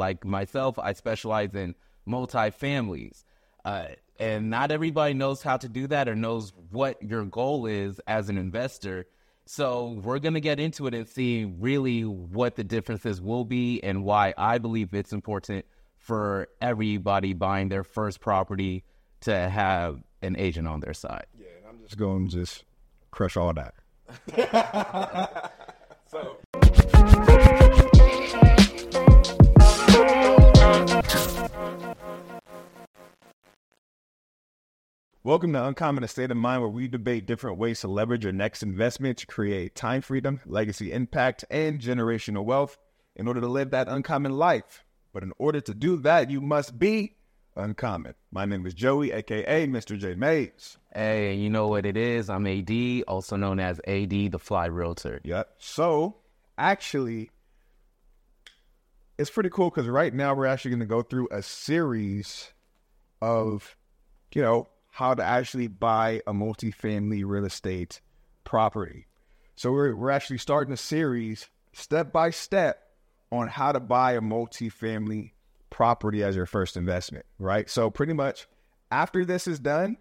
Like myself, I specialize in multifamilies. Uh, and not everybody knows how to do that or knows what your goal is as an investor. So we're going to get into it and see really what the differences will be and why I believe it's important for everybody buying their first property to have an agent on their side. Yeah, and I'm just going to just crush all that. so. Welcome to Uncommon Estate of Mind, where we debate different ways to leverage your next investment to create time freedom, legacy impact, and generational wealth in order to live that uncommon life. But in order to do that, you must be uncommon. My name is Joey, aka Mr. J Maze. Hey, you know what it is? I'm AD, also known as AD, the Fly Realtor. Yep. So, actually, it's pretty cool because right now we're actually going to go through a series of, you know, how to actually buy a multifamily real estate property. So we're we're actually starting a series step by step on how to buy a multifamily property as your first investment, right? So pretty much after this is done,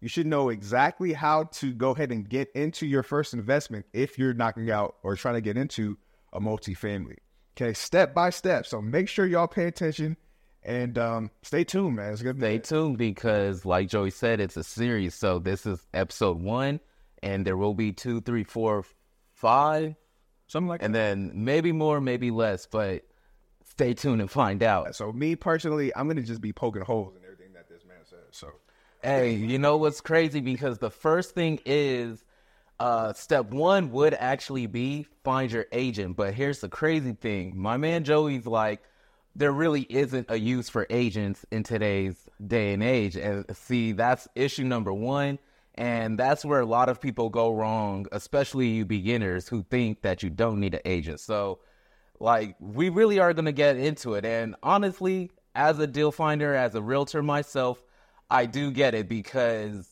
you should know exactly how to go ahead and get into your first investment if you're knocking out or trying to get into a multifamily. Okay, step by step. So make sure y'all pay attention and um, stay tuned, man. It's good. Stay tuned because, like Joey said, it's a series. So this is episode one, and there will be two, three, four, five, something like that. and that. then maybe more, maybe less. But stay tuned and find out. So me personally, I'm gonna just be poking holes in everything that this man says. So, hey, you know what's crazy? Because the first thing is. Uh, step one would actually be find your agent. But here's the crazy thing. My man Joey's like, there really isn't a use for agents in today's day and age. And see, that's issue number one. And that's where a lot of people go wrong, especially you beginners who think that you don't need an agent. So, like, we really are going to get into it. And honestly, as a deal finder, as a realtor myself, I do get it because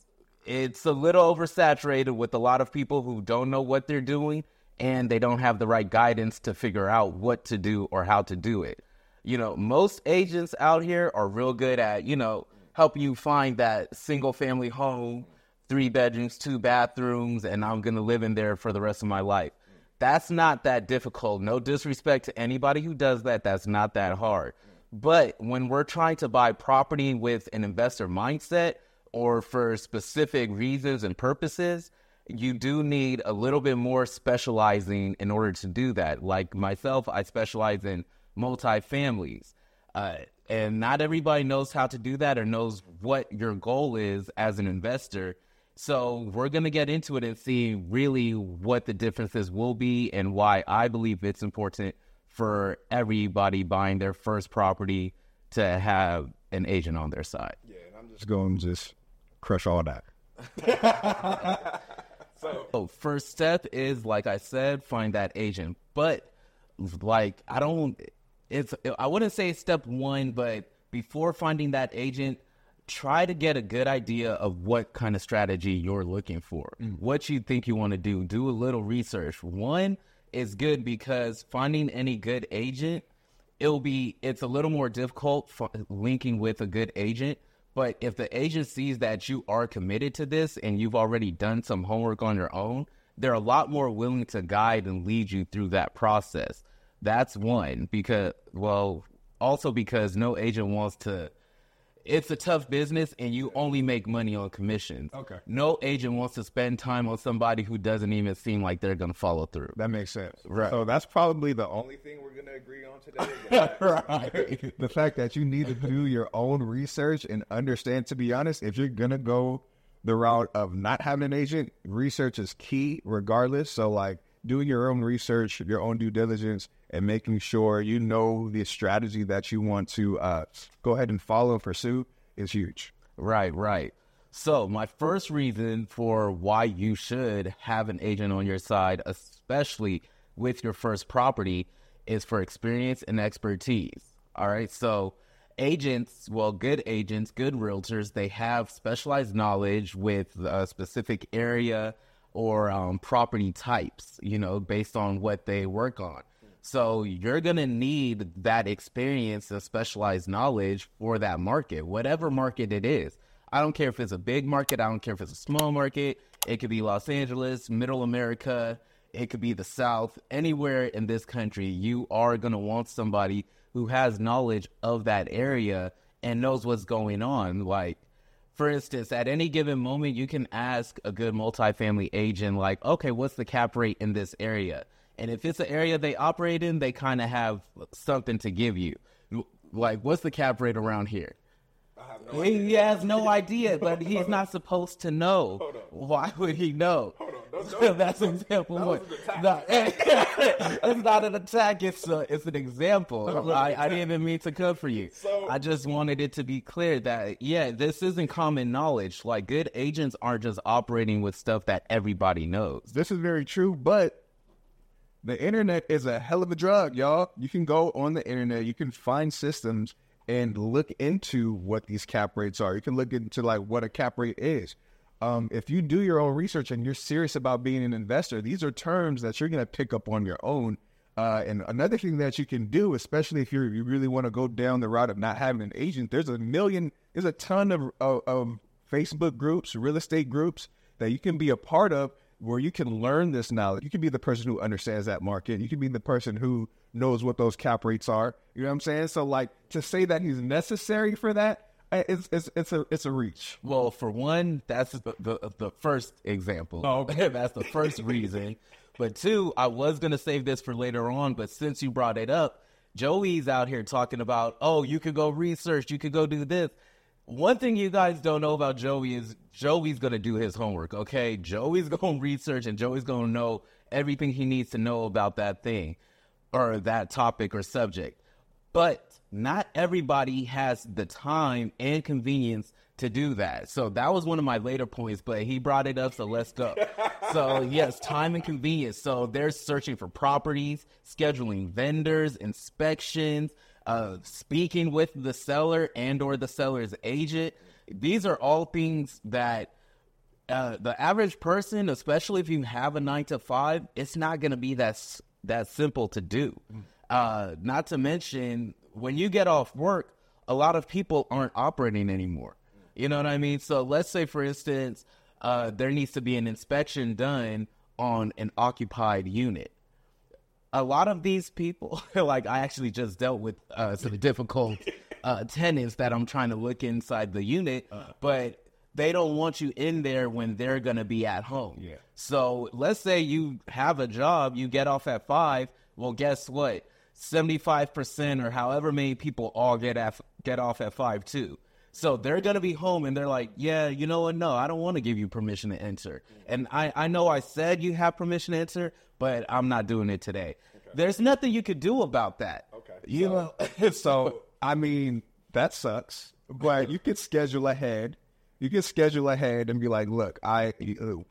it's a little oversaturated with a lot of people who don't know what they're doing and they don't have the right guidance to figure out what to do or how to do it you know, most agents out here are real good at, you know, helping you find that single family home, three bedrooms, two bathrooms, and I'm going to live in there for the rest of my life. That's not that difficult. No disrespect to anybody who does that. That's not that hard. But when we're trying to buy property with an investor mindset or for specific reasons and purposes, you do need a little bit more specializing in order to do that. Like myself, I specialize in multifamilies. Uh, and not everybody knows how to do that or knows what your goal is as an investor. So we're going to get into it and see really what the differences will be and why I believe it's important for everybody buying their first property to have an agent on their side. Yeah, I'm just going to just crush all that. so, so first step is like I said, find that agent. But like I don't it's I wouldn't say step one, but before finding that agent, try to get a good idea of what kind of strategy you're looking for, mm. what you think you want to do. Do a little research. One is good because finding any good agent, it'll be it's a little more difficult for linking with a good agent. But if the agent sees that you are committed to this and you've already done some homework on your own, they're a lot more willing to guide and lead you through that process. That's one because, well, also because no agent wants to. It's a tough business, and you only make money on commissions. Okay. No agent wants to spend time on somebody who doesn't even seem like they're going to follow through. That makes sense. Right. So that's probably the only thing we're going to agree on today. right. the fact that you need to do your own research and understand. To be honest, if you're going to go the route of not having an agent, research is key, regardless. So like doing your own research, your own due diligence, and making sure you know the strategy that you want to uh, go ahead and follow and pursue is huge. Right, right. So, my first reason for why you should have an agent on your side, especially with your first property, is for experience and expertise. All right. So, agents, well, good agents, good realtors, they have specialized knowledge with a specific area or um, property types, you know, based on what they work on. So you're gonna need that experience and specialized knowledge for that market, whatever market it is. I don't care if it's a big market, I don't care if it's a small market. It could be Los Angeles, Middle America, it could be the South, anywhere in this country, you are gonna want somebody who has knowledge of that area and knows what's going on. Like, for instance, at any given moment, you can ask a good multifamily agent, like, okay, what's the cap rate in this area? And if it's an area they operate in, they kind of have something to give you. Like, what's the cap rate around here? No he, he, has no idea, but he's not supposed to know. Why would he know? That's an example. That no, it's not an attack. It's a, it's an example. I, I didn't even mean to come for you. So, I just wanted it to be clear that yeah, this isn't common knowledge. Like good agents aren't just operating with stuff that everybody knows. This is very true, but the internet is a hell of a drug, y'all. You can go on the internet, you can find systems and look into what these cap rates are. You can look into like what a cap rate is. Um, if you do your own research and you're serious about being an investor, these are terms that you're going to pick up on your own. Uh, and another thing that you can do, especially if you really want to go down the route of not having an agent, there's a million, there's a ton of, of, of Facebook groups, real estate groups that you can be a part of where you can learn this knowledge. You can be the person who understands that market. You can be the person who knows what those cap rates are. You know what I'm saying? So like to say that he's necessary for that, it's it's it's a it's a reach. Well, for one, that's the the, the first example. Oh, okay. that's the first reason. But two, I was gonna save this for later on, but since you brought it up, Joey's out here talking about, oh, you could go research, you could go do this. One thing you guys don't know about Joey is Joey's gonna do his homework. Okay, Joey's gonna research and Joey's gonna know everything he needs to know about that thing or that topic or subject. But not everybody has the time and convenience to do that. So that was one of my later points, but he brought it up, so let's go. so yes, time and convenience. So they're searching for properties, scheduling vendors, inspections, uh, speaking with the seller and or the seller's agent. These are all things that uh, the average person, especially if you have a nine to five, it's not going to be that that simple to do. Uh, not to mention when you get off work, a lot of people aren't operating anymore. You know what I mean? So let's say, for instance, uh, there needs to be an inspection done on an occupied unit. A lot of these people, like I actually just dealt with uh, some difficult uh, tenants that I'm trying to look inside the unit, uh. but they don't want you in there when they're going to be at home. Yeah. So let's say you have a job, you get off at five. Well, guess what? 75% or however many people all get at, get off at 5 too. So they're going to be home and they're like, yeah, you know what? No, I don't want to give you permission to enter. Mm-hmm. And I, I know I said you have permission to enter, but I'm not doing it today. Okay. There's nothing you could do about that. Okay. You so, know, so I mean, that sucks, but you could schedule ahead. You can schedule ahead and be like, look, I,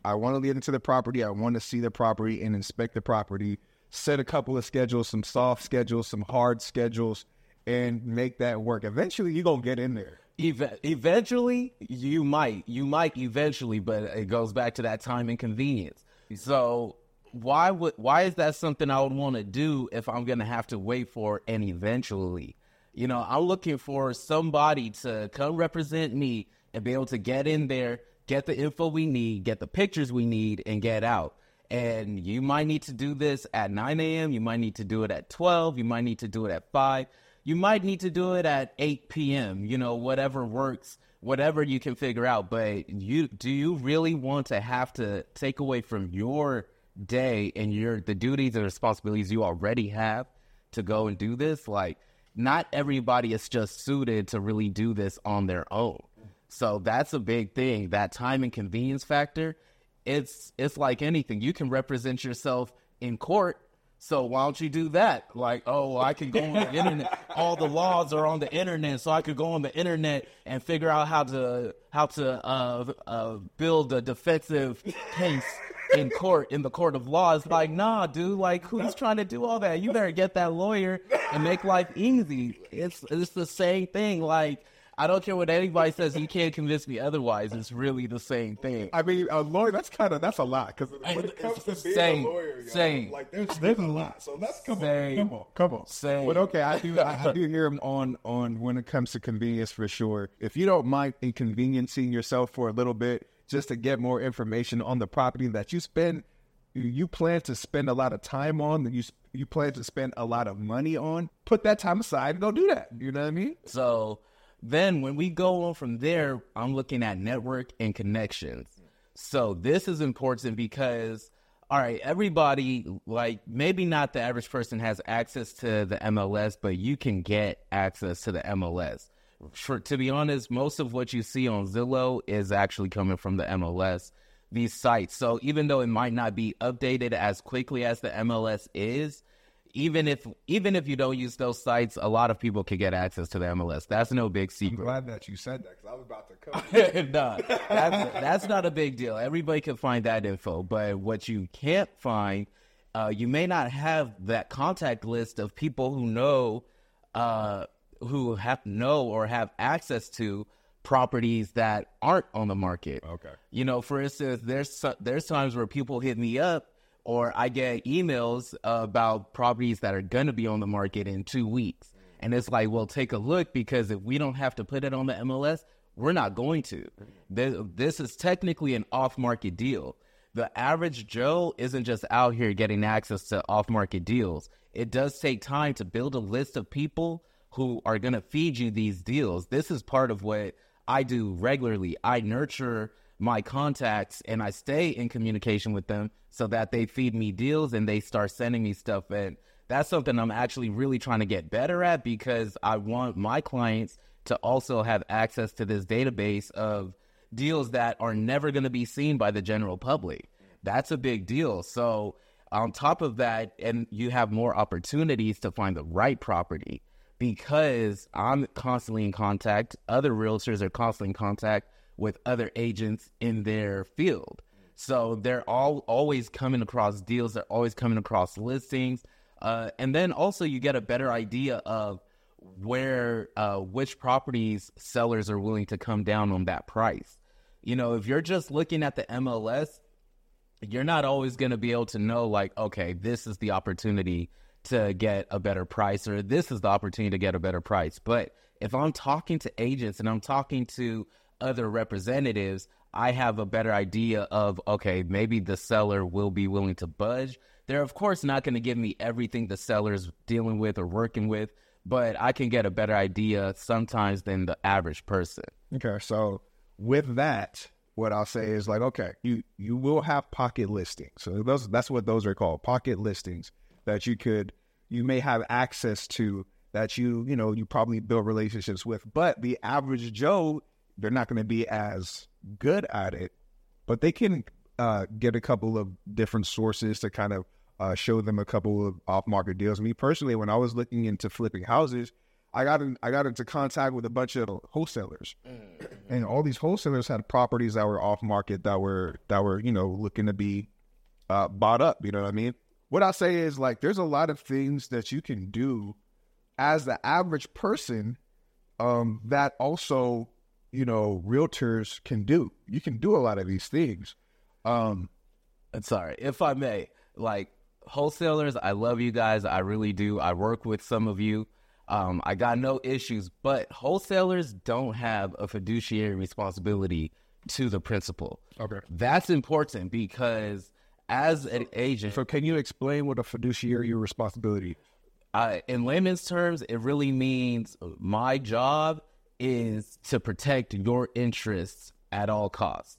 I want to get into the property. I want to see the property and inspect the property set a couple of schedules, some soft schedules, some hard schedules, and make that work. Eventually, you're gonna get in there. Eventually, you might, you might eventually, but it goes back to that time and convenience. So why would why is that something I would want to do if I'm gonna have to wait for an eventually? You know, I'm looking for somebody to come represent me and be able to get in there, get the info we need, get the pictures we need, and get out. And you might need to do this at 9 a.m. You might need to do it at 12. You might need to do it at 5. You might need to do it at 8 p.m. You know, whatever works, whatever you can figure out. But you do you really want to have to take away from your day and your the duties and responsibilities you already have to go and do this? Like, not everybody is just suited to really do this on their own. So that's a big thing. That time and convenience factor it's it's like anything. You can represent yourself in court. So why don't you do that? Like, oh, I can go on the internet. All the laws are on the internet, so I could go on the internet and figure out how to how to uh, uh, build a defensive case in court in the court of law. It's like, nah, dude. Like, who's trying to do all that? You better get that lawyer and make life easy. It's it's the same thing. Like, I don't care what anybody says. You can't convince me otherwise. It's really the same thing. I mean, a lawyer, that's kind of, that's a lot. Because when it comes to being Same. a lawyer, y'all, Same. like, there's, there's a lot. So let's come Same. on. Come on. Come on. Same. But okay, I do, I, I do hear him on, on when it comes to convenience for sure. If you don't mind inconveniencing yourself for a little bit just to get more information on the property that you spend, you- plan to spend a lot of time on, that you, you plan to spend a lot of money on, put that time aside and go do that. You know what I mean? So then when we go on from there, I'm looking at network and connections. So this is important because all right, everybody like maybe not the average person has access to the MLS, but you can get access to the MLS. For to be honest, most of what you see on Zillow is actually coming from the MLS these sites. So even though it might not be updated as quickly as the MLS is, even if even if you don't use those sites, a lot of people can get access to the MLS. That's no big secret. I'm Glad that you said that because I was about to come. no, that's, that's not a big deal. Everybody can find that info. But what you can't find, uh, you may not have that contact list of people who know, uh, who have know or have access to properties that aren't on the market. Okay. You know, for instance, there's there's times where people hit me up or I get emails about properties that are going to be on the market in 2 weeks. And it's like, well, take a look because if we don't have to put it on the MLS, we're not going to. This, this is technically an off-market deal. The average Joe isn't just out here getting access to off-market deals. It does take time to build a list of people who are going to feed you these deals. This is part of what I do regularly. I nurture my contacts and I stay in communication with them so that they feed me deals and they start sending me stuff. And that's something I'm actually really trying to get better at because I want my clients to also have access to this database of deals that are never going to be seen by the general public. That's a big deal. So, on top of that, and you have more opportunities to find the right property because I'm constantly in contact. Other realtors are constantly in contact with other agents in their field. So they're all always coming across deals. They're always coming across listings, uh, and then also you get a better idea of where uh, which properties sellers are willing to come down on that price. You know, if you're just looking at the MLS, you're not always going to be able to know like okay this is the opportunity to get a better price or this is the opportunity to get a better price but if i'm talking to agents and i'm talking to other representatives i have a better idea of okay maybe the seller will be willing to budge they're of course not going to give me everything the seller's dealing with or working with but i can get a better idea sometimes than the average person Okay, so with that, what I'll say is like, okay, you you will have pocket listings. So those that's what those are called, pocket listings that you could you may have access to that you you know you probably build relationships with. But the average Joe, they're not going to be as good at it, but they can uh, get a couple of different sources to kind of uh, show them a couple of off market deals. Me personally, when I was looking into flipping houses. I got in, I got into contact with a bunch of wholesalers, and all these wholesalers had properties that were off market that were that were you know looking to be uh, bought up. You know what I mean? What I say is like there's a lot of things that you can do as the average person um, that also you know realtors can do. You can do a lot of these things. Um, sorry if i may like wholesalers i love you guys i really do i work with some of you um, i got no issues but wholesalers don't have a fiduciary responsibility to the principal okay. that's important because as an agent So can you explain what a fiduciary responsibility? uh, in layman's terms, it really means my job is to protect your interests at all costs,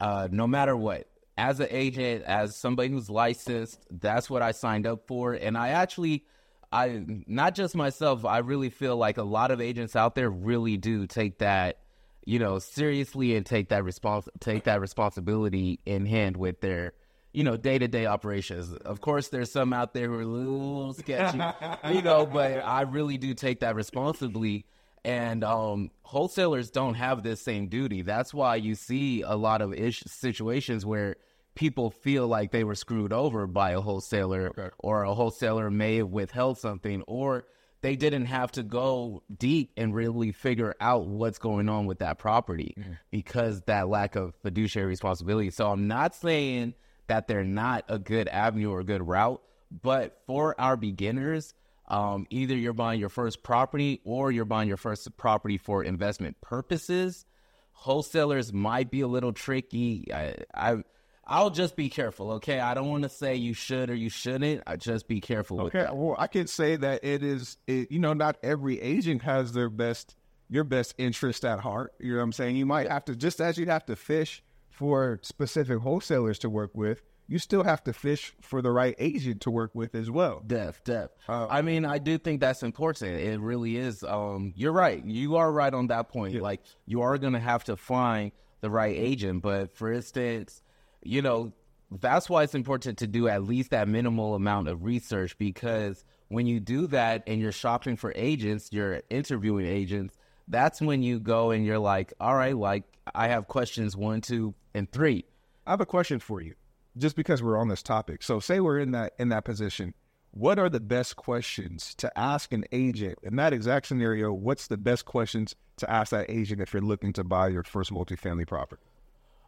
uh, no matter what. As an agent, as somebody who's licensed, that's what I signed up for. And I actually, I not just myself, I really feel like a lot of agents out there really do take that, you know, seriously and take that respons- take that responsibility in hand with their you know, day to day operations. Of course, there's some out there who are a little sketchy, you know, but I really do take that responsibly. And um, wholesalers don't have this same duty. That's why you see a lot of ish- situations where people feel like they were screwed over by a wholesaler Okay. or a wholesaler may have withheld something or they didn't have to go deep and really figure out what's going on with that property because that lack of fiduciary responsibility. So I'm not saying that they're not a good avenue or a good route, but for our beginners, um, either you're buying your first property or you're buying your first property for investment purposes. Wholesalers might be a little tricky. I, I I'll just be careful, okay? I don't want to say you should or you shouldn't. I just be careful with Okay, well, I can say that it is, it, you know, not every agent has their best, your best interest at heart. You know what I'm saying? You might have to, just as you have to fish for specific wholesalers to work with, you still have to fish for the right agent to work with as well. Def, def. Uh, I mean, I do think that's important. It really is. Um, you're right. You are right on that point. Like, you are going to have to find the right agent. But for instance, you know, that's why it's important to do at least that minimal amount of research because when you do that and you're shopping for agents, you're interviewing agents, that's when you go and you're like, all right, like, I have questions one, two, and three. I have a question for you, just because we're on this topic. So, say we're in that in that position. What are the best questions to ask an agent in that exact scenario? What's the best questions to ask that agent if you're looking to buy your first multifamily property?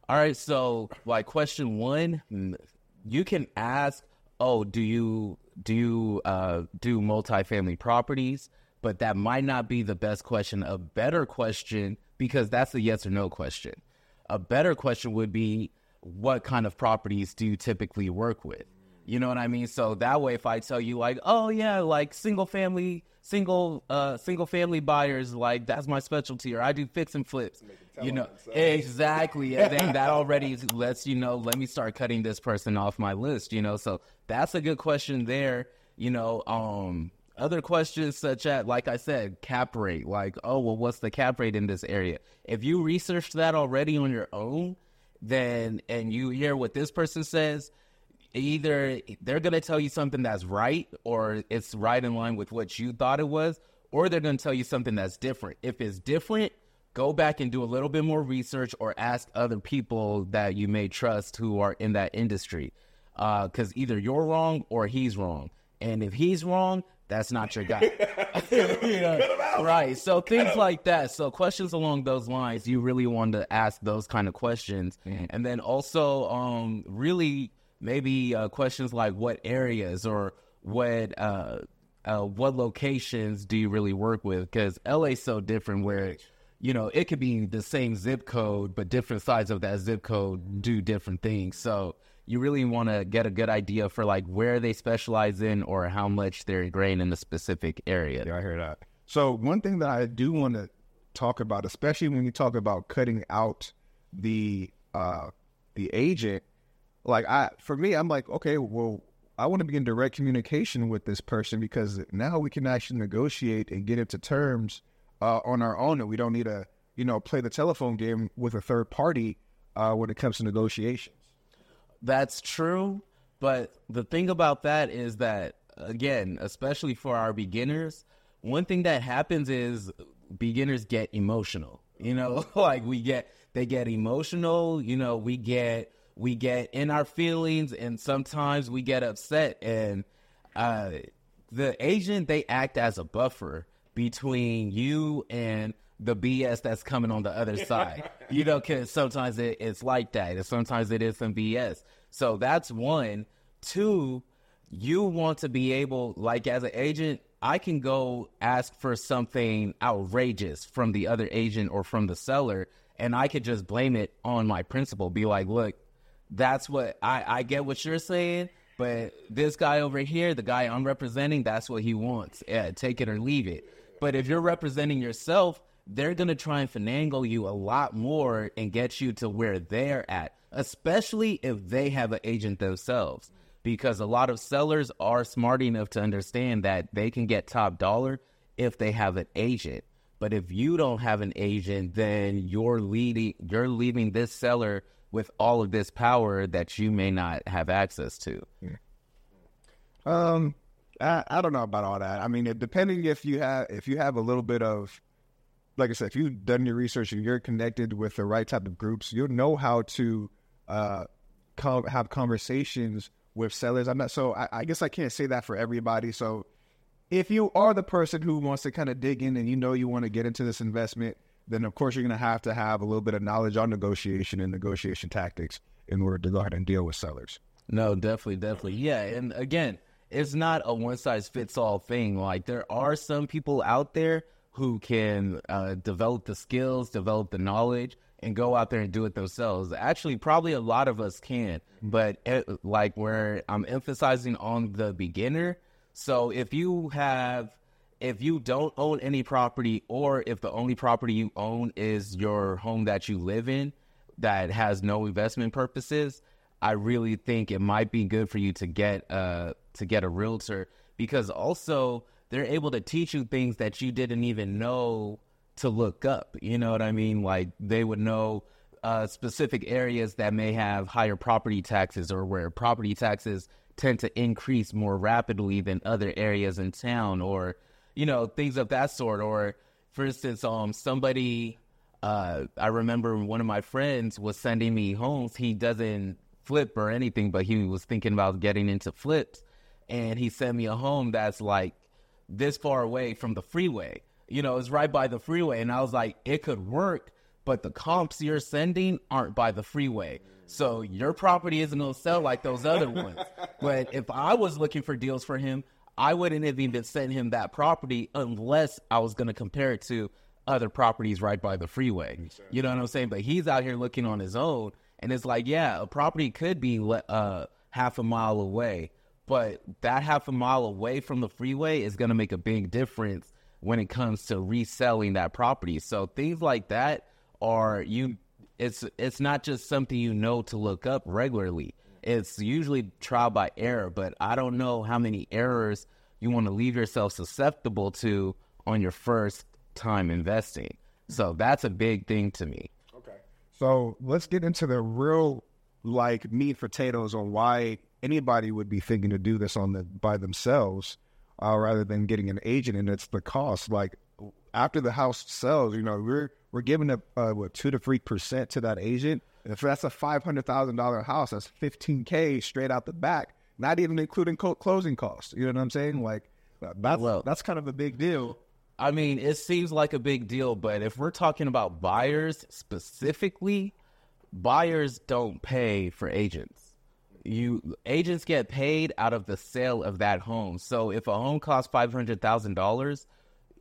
All right, so like question one, you can ask, "Oh, do you do you uh, do multifamily properties?" But that might not be the best question. A better question, because that's a yes or no question. A better question would be, "What kind of properties do you typically work with?" You know what I mean? So that way, if I tell you like, "Oh yeah, like single family." Single, uh, single family buyers like that's my specialty, or I do fix and flips. You know, exactly. And then that already lets you know, let me start cutting this person off my list, you know. So that's a good question there. You know, um, other questions such as, like I said, cap rate. Like, oh, well, what's the cap rate in this area? If you researched that already on your own, then and you hear what this person says, either they're going to tell you something that's right or it's right in line with what you thought it was, or they're going to tell you something that's different. If it's different, go back and do a little bit more research or ask other people that you may trust who are in that industry. Uh, because either you're wrong or he's wrong. And if he's wrong, that's not your guy. You know, Right. So things like that. So questions along those lines, you really want to ask those kind of questions. And then also, um, really maybe uh, questions like what areas or what uh, uh, what locations do you really work with? Because LA's so different where you know it could be the same zip code, but different sides of that zip code do different things. So you really want to get a good idea for like where they specialize in or how much they're ingrained in a specific area. Yeah, I hear that. So one thing that I do want to talk about, especially when you talk about cutting out the uh the agent, like I for me, I'm like, okay, well, I want to be in direct communication with this person because now we can actually negotiate and get into terms uh, on our own, and we don't need to, you know, play the telephone game with a third party uh, when it comes to negotiations. That's true, but the thing about that is that again, especially for our beginners, one thing that happens is beginners get emotional. You know, like we get they get emotional, you know, we get we get in our feelings and sometimes we get upset and uh the agent they act as a buffer between you and the BS that's coming on the other side. you know, because sometimes it, it's like that, and sometimes it is some BS. So that's one. Two, you want to be able, like as an agent, I can go ask for something outrageous from the other agent or from the seller, and I could just blame it on my principal. Be like, look, that's what I, I get what you're saying, but this guy over here, the guy I'm representing, that's what he wants. Yeah, take it or leave it. But if you're representing yourself, they're gonna try and finagle you a lot more and get you to where they're at, especially if they have an agent themselves. Because a lot of sellers are smart enough to understand that they can get top dollar if they have an agent. But if you don't have an agent, then you're leading you're leaving this seller with all of this power that you may not have access to. Um, I, I don't know about all that. I mean, it, depending if you have if you have a little bit of, like I said, if you've done your research and you're connected with the right type of groups, you'll know how to uh, have conversations with sellers. I'm not so. I, I guess I can't say that for everybody. So if you are the person who wants to kind of dig in and you know you want to get into this investment, then of course you're going to have to have a little bit of knowledge on negotiation and negotiation tactics in order to go ahead and deal with sellers. No, definitely, definitely. Yeah. And again, it's not a one size fits all thing. Like there are some people out there who can uh, develop the skills, develop the knowledge, and go out there and do it themselves. Actually, probably a lot of us can, but it, like where I'm emphasizing on the beginner. So if you have, if you don't own any property, or if the only property you own is your home that you live in that has no investment purposes, I really think it might be good for you to get uh to get a realtor because also they're able to teach you things that you didn't even know to look up. You know what I mean? Like they would know uh, specific areas that may have higher property taxes or where property taxes tend to increase more rapidly than other areas in town or you know things of that sort or for instance um somebody uh I remember one of my friends was sending me homes he doesn't flip or anything but he was thinking about getting into flips and he sent me a home that's like this far away from the freeway. You know, it's right by the freeway. And I was like, it could work, but the comps you're sending aren't by the freeway. So your property isn't going to sell like those other ones. but if I was looking for deals for him, I wouldn't have even sent him that property unless I was going to compare it to other properties right by the freeway. You know what I'm saying? But he's out here looking on his own. And it's like, yeah, a property could be uh, half a mile away but that half a mile away from the freeway is going to make a big difference when it comes to reselling that property. So things like that are you it's it's not just something you know to look up regularly. It's usually trial by error, but I don't know how many errors you want to leave yourself susceptible to on your first time investing. So that's a big thing to me. Okay. So let's get into the real like meat potatoes on why anybody would be thinking to do this on the by themselves uh, rather than getting an agent, and it's the cost. Like after the house sells, you know, we're we're giving a uh, what two to three percent to that agent. If that's a five hundred thousand dollar house, that's fifteen k straight out the back, not even including co- closing costs. You know what I'm saying? Like that's well, that's kind of a big deal. I mean, it seems like a big deal, but if we're talking about buyers specifically, buyers don't pay for agents you agents get paid out of the sale of that home. So if a home costs five hundred thousand dollars,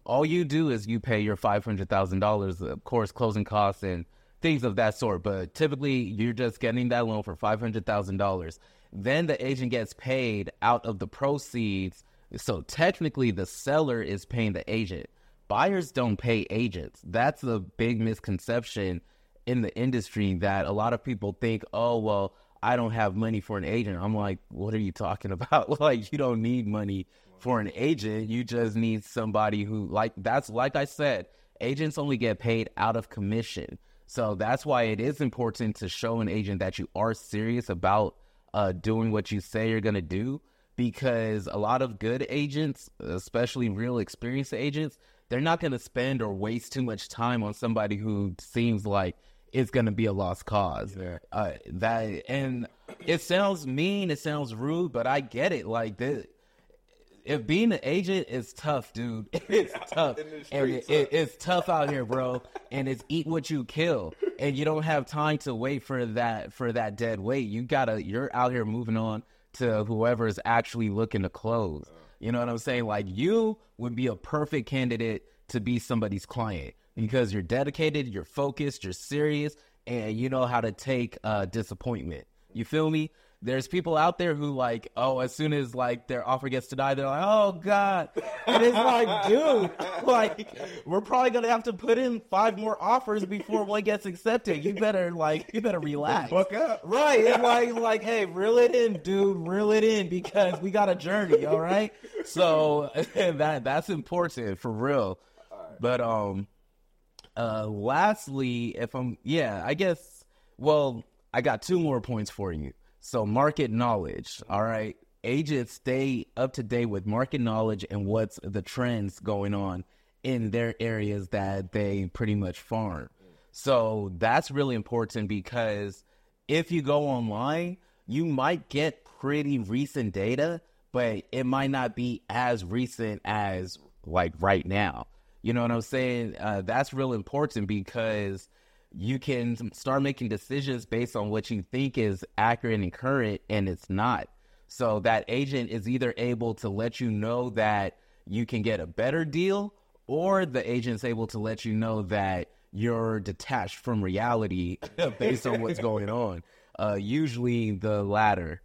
all you do is you pay your five hundred thousand dollars, of course, closing costs and things of that sort. But typically, you're just getting that loan for five hundred thousand dollars. Then the agent gets paid out of the proceeds. So technically, the seller is paying the agent. Buyers don't pay agents. That's a big misconception in the industry that a lot of people think, oh well I don't have money for an agent. I'm like, what are you talking about? like, you don't need money for an agent. You just need somebody who, like, that's like I said, agents only get paid out of commission. So that's why it is important to show an agent that you are serious about uh, doing what you say you're going to do. Because a lot of good agents, especially real experienced agents, they're not going to spend or waste too much time on somebody who seems like it's gonna be a lost cause. Yeah. Uh, that and it sounds mean, it sounds rude, but I get it. Like this, if being an agent is tough, dude, it's tough, and it, it, it's tough out here, bro. And it's eat what you kill, and you don't have time to wait for that for that dead weight. You gotta, you're out here moving on to whoever is actually looking to close. You know what I'm saying? Like you would be a perfect candidate to be somebody's client because you're dedicated, you're focused, you're serious, and you know how to take uh, disappointment. You feel me? There's people out there who like, oh, as soon as like their offer gets denied, they're like, oh god, and it's like, dude, like we're probably gonna have to put in five more offers before one gets accepted. You better like, you better relax. Fuck up, right? It's like, like, hey, reel it in, dude, reel it in because we got a journey, all right. So that that's important for real. But um, uh, lastly, if I'm, yeah, I guess, well, I got two more points for you. So, market knowledge. All right. Agents stay up to date with market knowledge and what's the trends going on in their areas that they pretty much farm. So, that's really important because if you go online, you might get pretty recent data, but it might not be as recent as like right now. You know what I'm saying? Uh, that's real important because you can start making decisions based on what you think is accurate and current, and it's not. So that agent is either able to let you know that you can get a better deal, or the agent's able to let you know that you're detached from reality based on what's going on. Uh, usually the latter.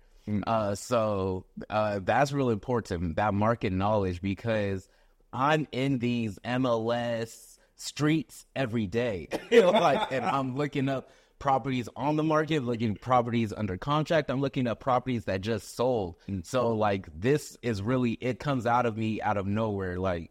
Uh, so uh, that's real important, that market knowledge, because I'm in these MLS streets every day. like, and I'm looking up properties on the market, looking properties under contract. I'm looking up properties that just sold. And so like this is really it comes out of me out of nowhere. Like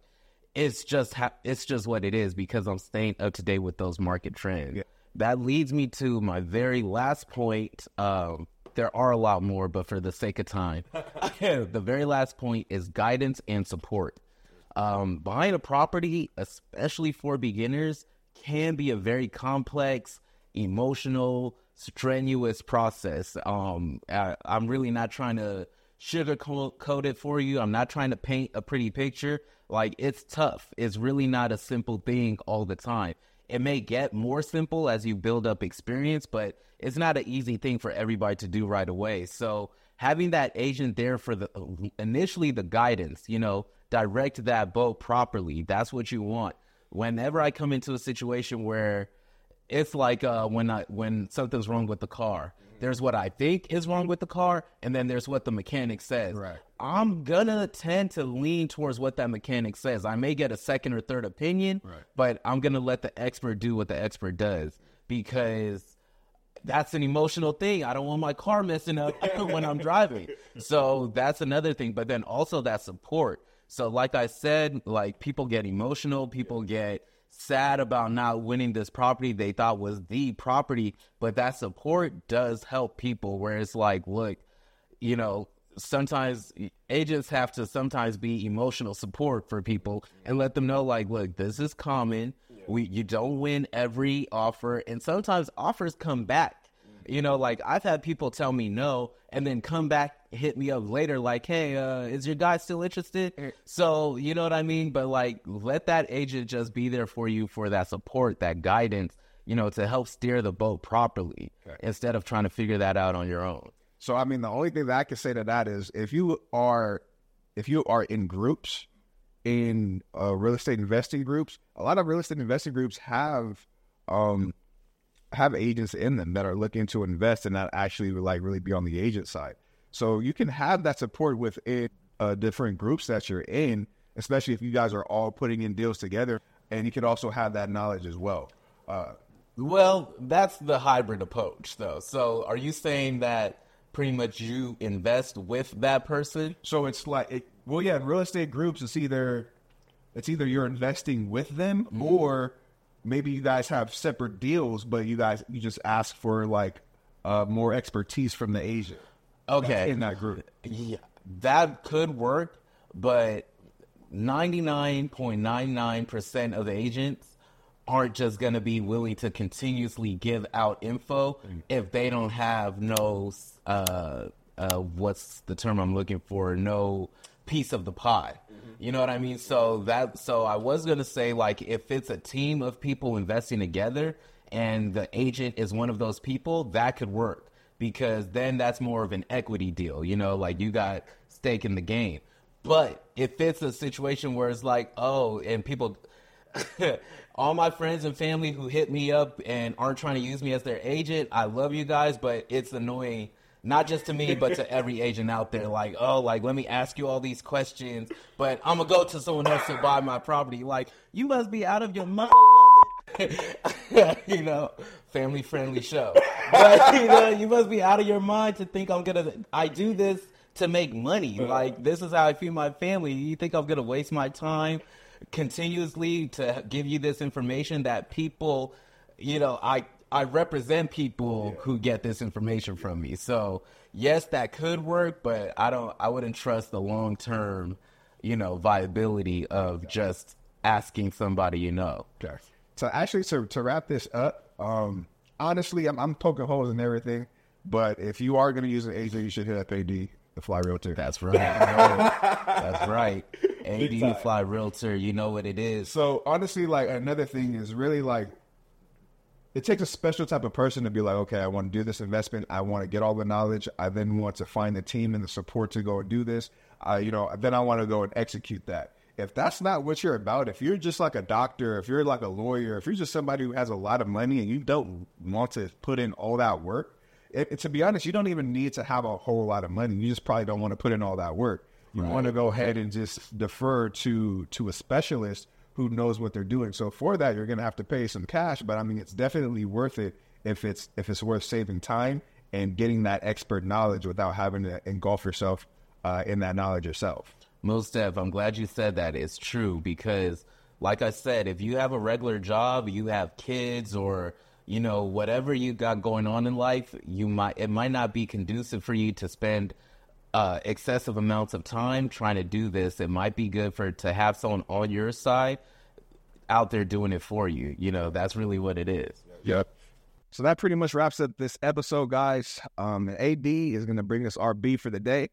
it's just ha- it's just what it is because I'm staying up to date with those market trends. Yeah. That leads me to my very last point. Um, there are a lot more, but for the sake of time, the very last point is guidance and support. Um, buying a property, especially for beginners, can be a very complex, emotional, strenuous process. Um, I, I'm really not trying to sugarcoat it for you. I'm not trying to paint a pretty picture. Like it's tough. It's really not a simple thing all the time. It may get more simple as you build up experience, but it's not an easy thing for everybody to do right away. So having that agent there for the initially the guidance, you know, direct that boat properly. That's what you want. Whenever I come into a situation where it's like uh, when I when something's wrong with the car. There's what I think is wrong with the car, and then there's what the mechanic says. Right. I'm gonna tend to lean towards what that mechanic says. I may get a second or third opinion, Right. but I'm gonna let the expert do what the expert does because that's an emotional thing. I don't want my car messing up when I'm driving. So that's another thing. But then also that support. So like I said, like people get emotional, people get sad about not winning this property they thought was the property, but that support does help people where it's like, look, you know, sometimes agents have to sometimes be emotional support for people and let them know like look this is common. We you don't win every offer and sometimes offers come back. You know like i've had people tell me no and then come back hit me up later like hey uh is your guy still interested? So you know what i mean? But like let that agent just be there for you for that support that guidance you know to help steer the boat properly instead of trying to figure that out on your own. So I mean, the only thing that I can say to that is if you are if you are in groups in uh, real estate investing groups, a lot of real estate investing groups have um have agents in them that are looking to invest and not actually like really be on the agent side. So you can have that support within uh, different groups that you're in, especially if you guys are all putting in deals together, and you can also have that knowledge as well. Uh, Well, that's the hybrid approach, though. So, are you saying that pretty much you invest with that person? So it's like, it, well, yeah, in real estate groups, it's either it's either you're investing with them or maybe you guys have separate deals, but you guys you just ask for like uh, more expertise from the agent Okay, in that group. yeah, that could work, but ninety nine point nine nine percent of the agents aren't just going to be willing to continuously give out info if they don't have no uh uh what's the term I'm looking for? No piece of the pie. You know what I mean? So that so I was going to say like if it's a team of people investing together and the agent is one of those people that could work because then that's more of an equity deal you know like you got stake in the game but if it's a situation where it's like oh and people all my friends and family who hit me up and aren't trying to use me as their agent, I love you guys, but it's annoying, not just to me, but to every agent out there. Like, oh, like, let me ask you all these questions, but I'm gonna go to someone else to buy my property. Like, you must be out of your mind. you know, family friendly show. But, you know, you must be out of your mind to think I'm gonna, I do this to make money. Uh-huh. Like, this is how I feed my family. You think I'm gonna waste my time? continuously to give you this information that people, you know, I I represent people who get this information from me. So yes, that could work, but I don't. I wouldn't trust the long term, you know, viability of just asking somebody you know. Okay. So actually, to to wrap this up, um, honestly, I'm, I'm poking holes in everything. But if you are going to use an agent, you should hit up AD. the Fly Realtor. That's right. That's right. AD the Fly Realtor, you know what it is. So honestly, like another thing is really like it takes a special type of person to be like, okay, I want to do this investment. I want to get all the knowledge. I then want to find the team and the support to go and do this. I, you know, then I want to go and execute that. If that's not what you're about, if you're just like a doctor, if you're like a lawyer, if you're just somebody who has a lot of money and you don't want to put in all that work, it, to be honest, you don't even need to have a whole lot of money. You just probably don't want to put in all that work. You right. want to go ahead and just defer to to a specialist who knows what they're doing. So for that, you're going to have to pay some cash, but I mean, it's definitely worth it if it's if it's worth saving time and getting that expert knowledge without having to engulf yourself uh, in that knowledge yourself. Most Def, I'm glad you said that. It's true because, like I said, if you have a regular job, you have kids, or you know whatever you got going on in life, you might it might not be conducive for you to spend uh, excessive amounts of time trying to do this. It might be good for to have someone on your side out there doing it for you. You know, that's really what it is. Yep. So that pretty much wraps up this episode, guys. Um, AD is going to bring us our B for the day.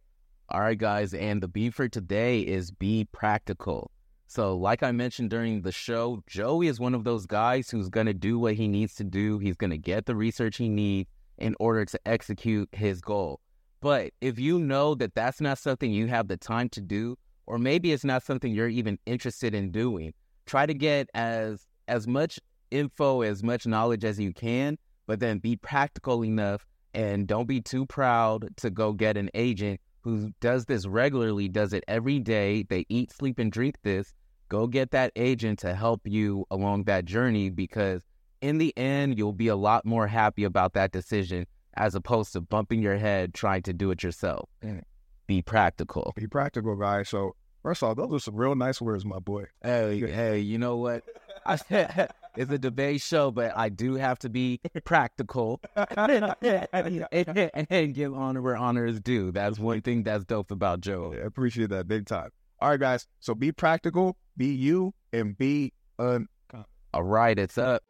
All right, guys, and the B for today is be practical. So, like I mentioned during the show, Joey is one of those guys who's going to do what he needs to do. He's going to get the research he needs in order to execute his goal. But if you know that that's not something you have the time to do, or maybe it's not something you're even interested in doing, try to get as as much info, as much knowledge as you can, but then be practical enough and don't be too proud to go get an agent who does this regularly, does it every day. They eat, sleep, and drink this. Go get that agent to help you along that journey because in the end, you'll be a lot more happy about that decision as opposed to bumping your head trying to do it yourself. Mm. Be practical. Be practical, guys. So first off, those are some real nice words, my boy. Hey, hey, you know what? It's a debate show, but I do have to be practical and, and, give honor where honor is due. That's one thing that's dope about Joe. I appreciate that big time. All right, guys. So be practical, be you, and be un. All right, it's up.